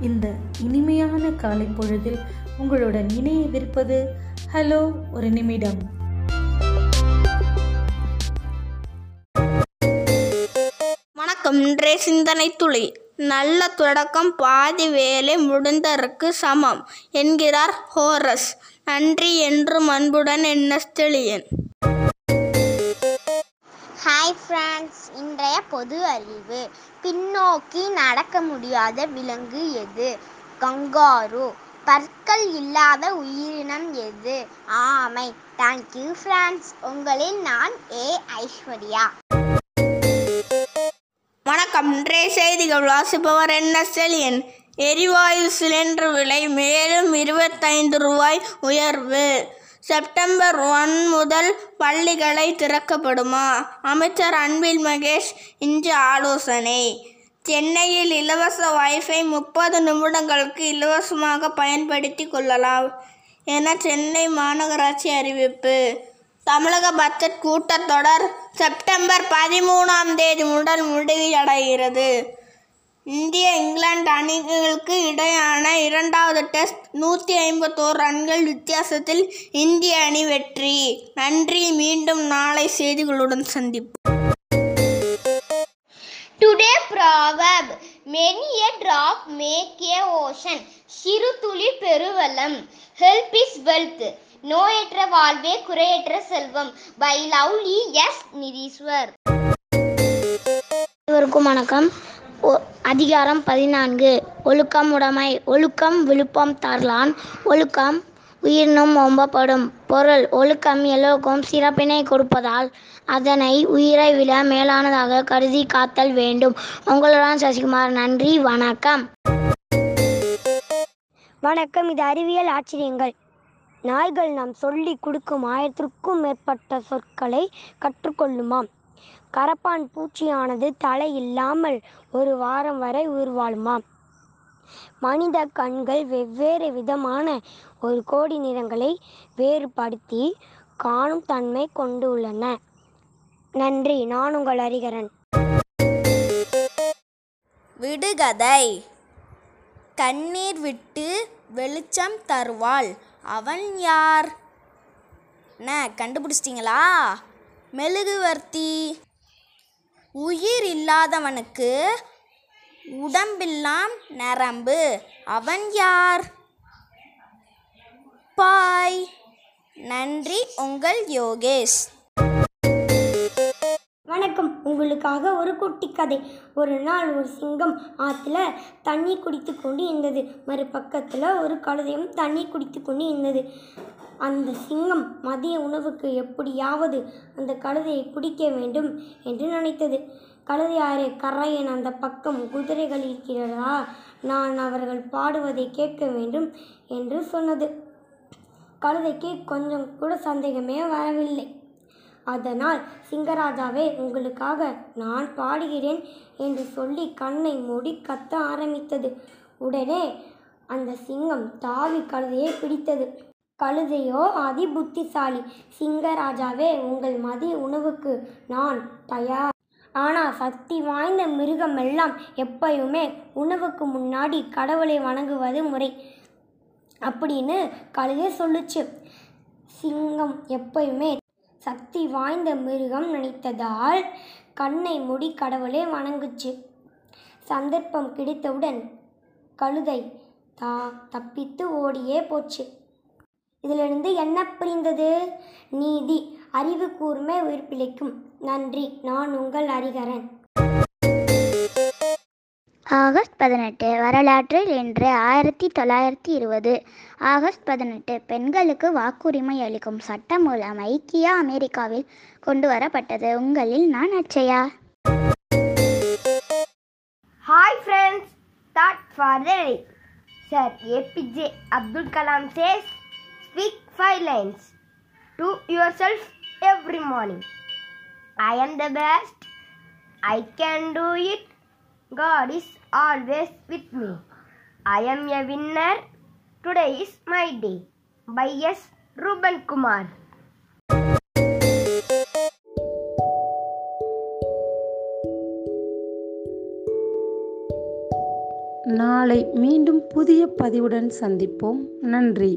இந்த இனிமையான காலை பொழுதில் உங்களுடன் இணையவிருப்பது ஹலோ ஒரு நிமிடம். வணக்கம். இன்றைய சிந்தனை துளி. நல்ல தொடக்கம் பாதி வேலை முடிந்ததற்கு சமம் என்கிறார் ஹோரஸ். நன்றி என்று அன்புடன் என்ன எண்ணஸ்தெளியன் ஹாய் ஃப்ரெண்ட்ஸ் இன்றைய பொது அறிவு. பின்னோக்கி நடக்க முடியாத விலங்கு எது? கங்காரு. பற்கள் இல்லாத உயிரினம் எது? ஆமை. தேங்க்யூ ஃப்ரெண்ட்ஸ் உங்களில் நான் ஏ ஐஸ்வர்யா. வணக்கம். இன்றைய செய்திகள் வாசிப்பவர் என்ன? செலியன் எரிவாயு சிலிண்டர் விலை மேலும் இருபத்தைந்து ரூபாய் உயர்வு. செப்டம்பர் ஒன் முதல் பள்ளிகளை திறக்கப்படுமா? அமைச்சர் அன்பில் மகேஷ் இன்று ஆலோசனை. சென்னையில் இலவச வைஃபை முப்பது நிமிடங்களுக்கு இலவசமாக பயன்படுத்தி கொள்ளலாம் என சென்னை மாநகராட்சி அறிவிப்பு. தமிழக பட்ஜெட் கூட்டத்தொடர் செப்டம்பர் பதிமூணாம் தேதி முதல் முடிவடைகிறது. இந்திய இங்கிலாந்து அணிகளுக்கு இடையான இரண்டாவது டெஸ்ட் நூற்றி ஐம்பத்தோரு ரன்கள் வித்தியாசத்தில் இந்திய அணி வெற்றி. நன்றி. மீண்டும் நாளை செய்திகளுடன் சந்திப்போம். Today proverb many a drop make a ocean. சிறு துளி பெருவெள்ளம். ஹெல்ப் இஸ் வெல்த் நோயற்ற வாழ்வே குறையற்ற செல்வம். பை லவ்லி எஸ் நிதீஸ்வர் வணக்கம். அதிகாரம் பதினான்கு. ஒழுக்கம் உடைமை. ஒழுக்கம் விழுப்பம் தரலான். ஒழுக்கம் உயிரினும் ஒம்பப்படும் பொருள் ஒழுக்கம் எல்லோருக்கும் சிறப்பினை கொடுப்பதால் அதனை உயிரை விட மேலானதாக கருதி காத்தல் வேண்டும். உங்களுடன் சசிகுமார் நன்றி வணக்கம். வணக்கம். இது அறிவியல் ஆச்சரியங்கள். நாய்கள் நாம் சொல்லி கொடுக்கும் ஆயிரத்திற்கும் மேற்பட்ட சொற்களை கற்றுக்கொள்ளுமாம். கரப்பான் பூச்சியானது தலை இல்லாமல் ஒரு வாரம் வரை உயிர் வாழுமாம் மனித கண்கள் வெவ்வேறு விதமான ஒரு கோடி நிறங்களை வேறுபடுத்தி காணும் தன்மை கொண்டுள்ளன. நன்றி நான் உங்கள் அறிகரன் விடுகதை. கண்ணீர் விட்டு வெளிச்சம் தருவாள். அவன் யார்? என்ன கண்டுபிடிச்சிட்டிங்களா? மெழுகுவர்த்தி. உயிர் இல்லாதவனுக்கு உடம்பெல்லாம் நரம்பு. அவன் யார்? பாய். நன்றி உங்கள் யோகேஷ். வணக்கம். உங்களுக்காக ஒரு குட்டி கதை ஒரு நாள் ஒரு சிங்கம் ஆற்றுல தண்ணி குடித்து கொண்டு இருந்தது மறுபக்கத்தில் ஒரு கழுதையும் தண்ணி குடித்து கொண்டு இருந்தது அந்த சிங்கம் மதிய உணவுக்கு எப்படியாவது அந்த கழுதையை பிடிக்க வேண்டும் என்று நினைத்தது. கழுதையாரே கரையன் அந்த பக்கம் குதிரைகள் இருக்கிறதா? நான் அவர்கள் பாடுவதை கேட்க வேண்டும் என்று சொன்னது. கழுதைக்கு கொஞ்சம் கூட சந்தேகமே வரவில்லை. அதனால் சிங்கராஜாவே உங்களுக்காக நான் பாடுகிறேன் என்று சொல்லி கண்ணை மூடி கத்த ஆரம்பித்தது. உடனே அந்த சிங்கம் தாவி கழுதையை பிடித்தது. கழுதையோ அதி புத்திசாலி சிங்கராஜாவே உங்கள் மதிய உணவுக்கு நான் தயார். ஆனால் சக்தி வாய்ந்த மிருகமெல்லாம் எப்பயுமே உணவுக்கு முன்னாடி கடவுளை வணங்குவது முறை அப்படின்னு கழுதை சொல்லுச்சு. சிங்கம் எப்பயுமே சக்தி வாய்ந்த மிருகம் நினைத்ததால் கண்ணை மூடி கடவுளே வணங்குச்சு. சந்தர்ப்பம் கிடைத்தவுடன் கழுதை தா தப்பித்து ஓடியே போச்சு. இதிலிருந்து என்ன புரிந்தது? நீதி அறிவு கூர்மை உயிர்ப்பிழைக்கும் நன்றி நான் உங்கள் அறிகரன். ஆகஸ்ட் பதினெட்டு வரலாற்றில் இன்று ஆயிரத்தி தொள்ளாயிரத்தி இருபது ஆகஸ்ட் பதினெட்டு பெண்களுக்கு வாக்குரிமை அளிக்கும் சட்ட மூலம் ஐக்கிய அமெரிக்காவில் கொண்டு வரப்பட்டது உங்களில் நான் Achaya hi friends thought for the sir APJ Abdul Kalam says speak five lines to yourself every morning I am the best I can do it God is always with me. I am a winner. Today is my day. By S. Ruben Kumar. நாளை மீண்டும் புதிய பதிவுடன் சந்திப்போம் நன்றி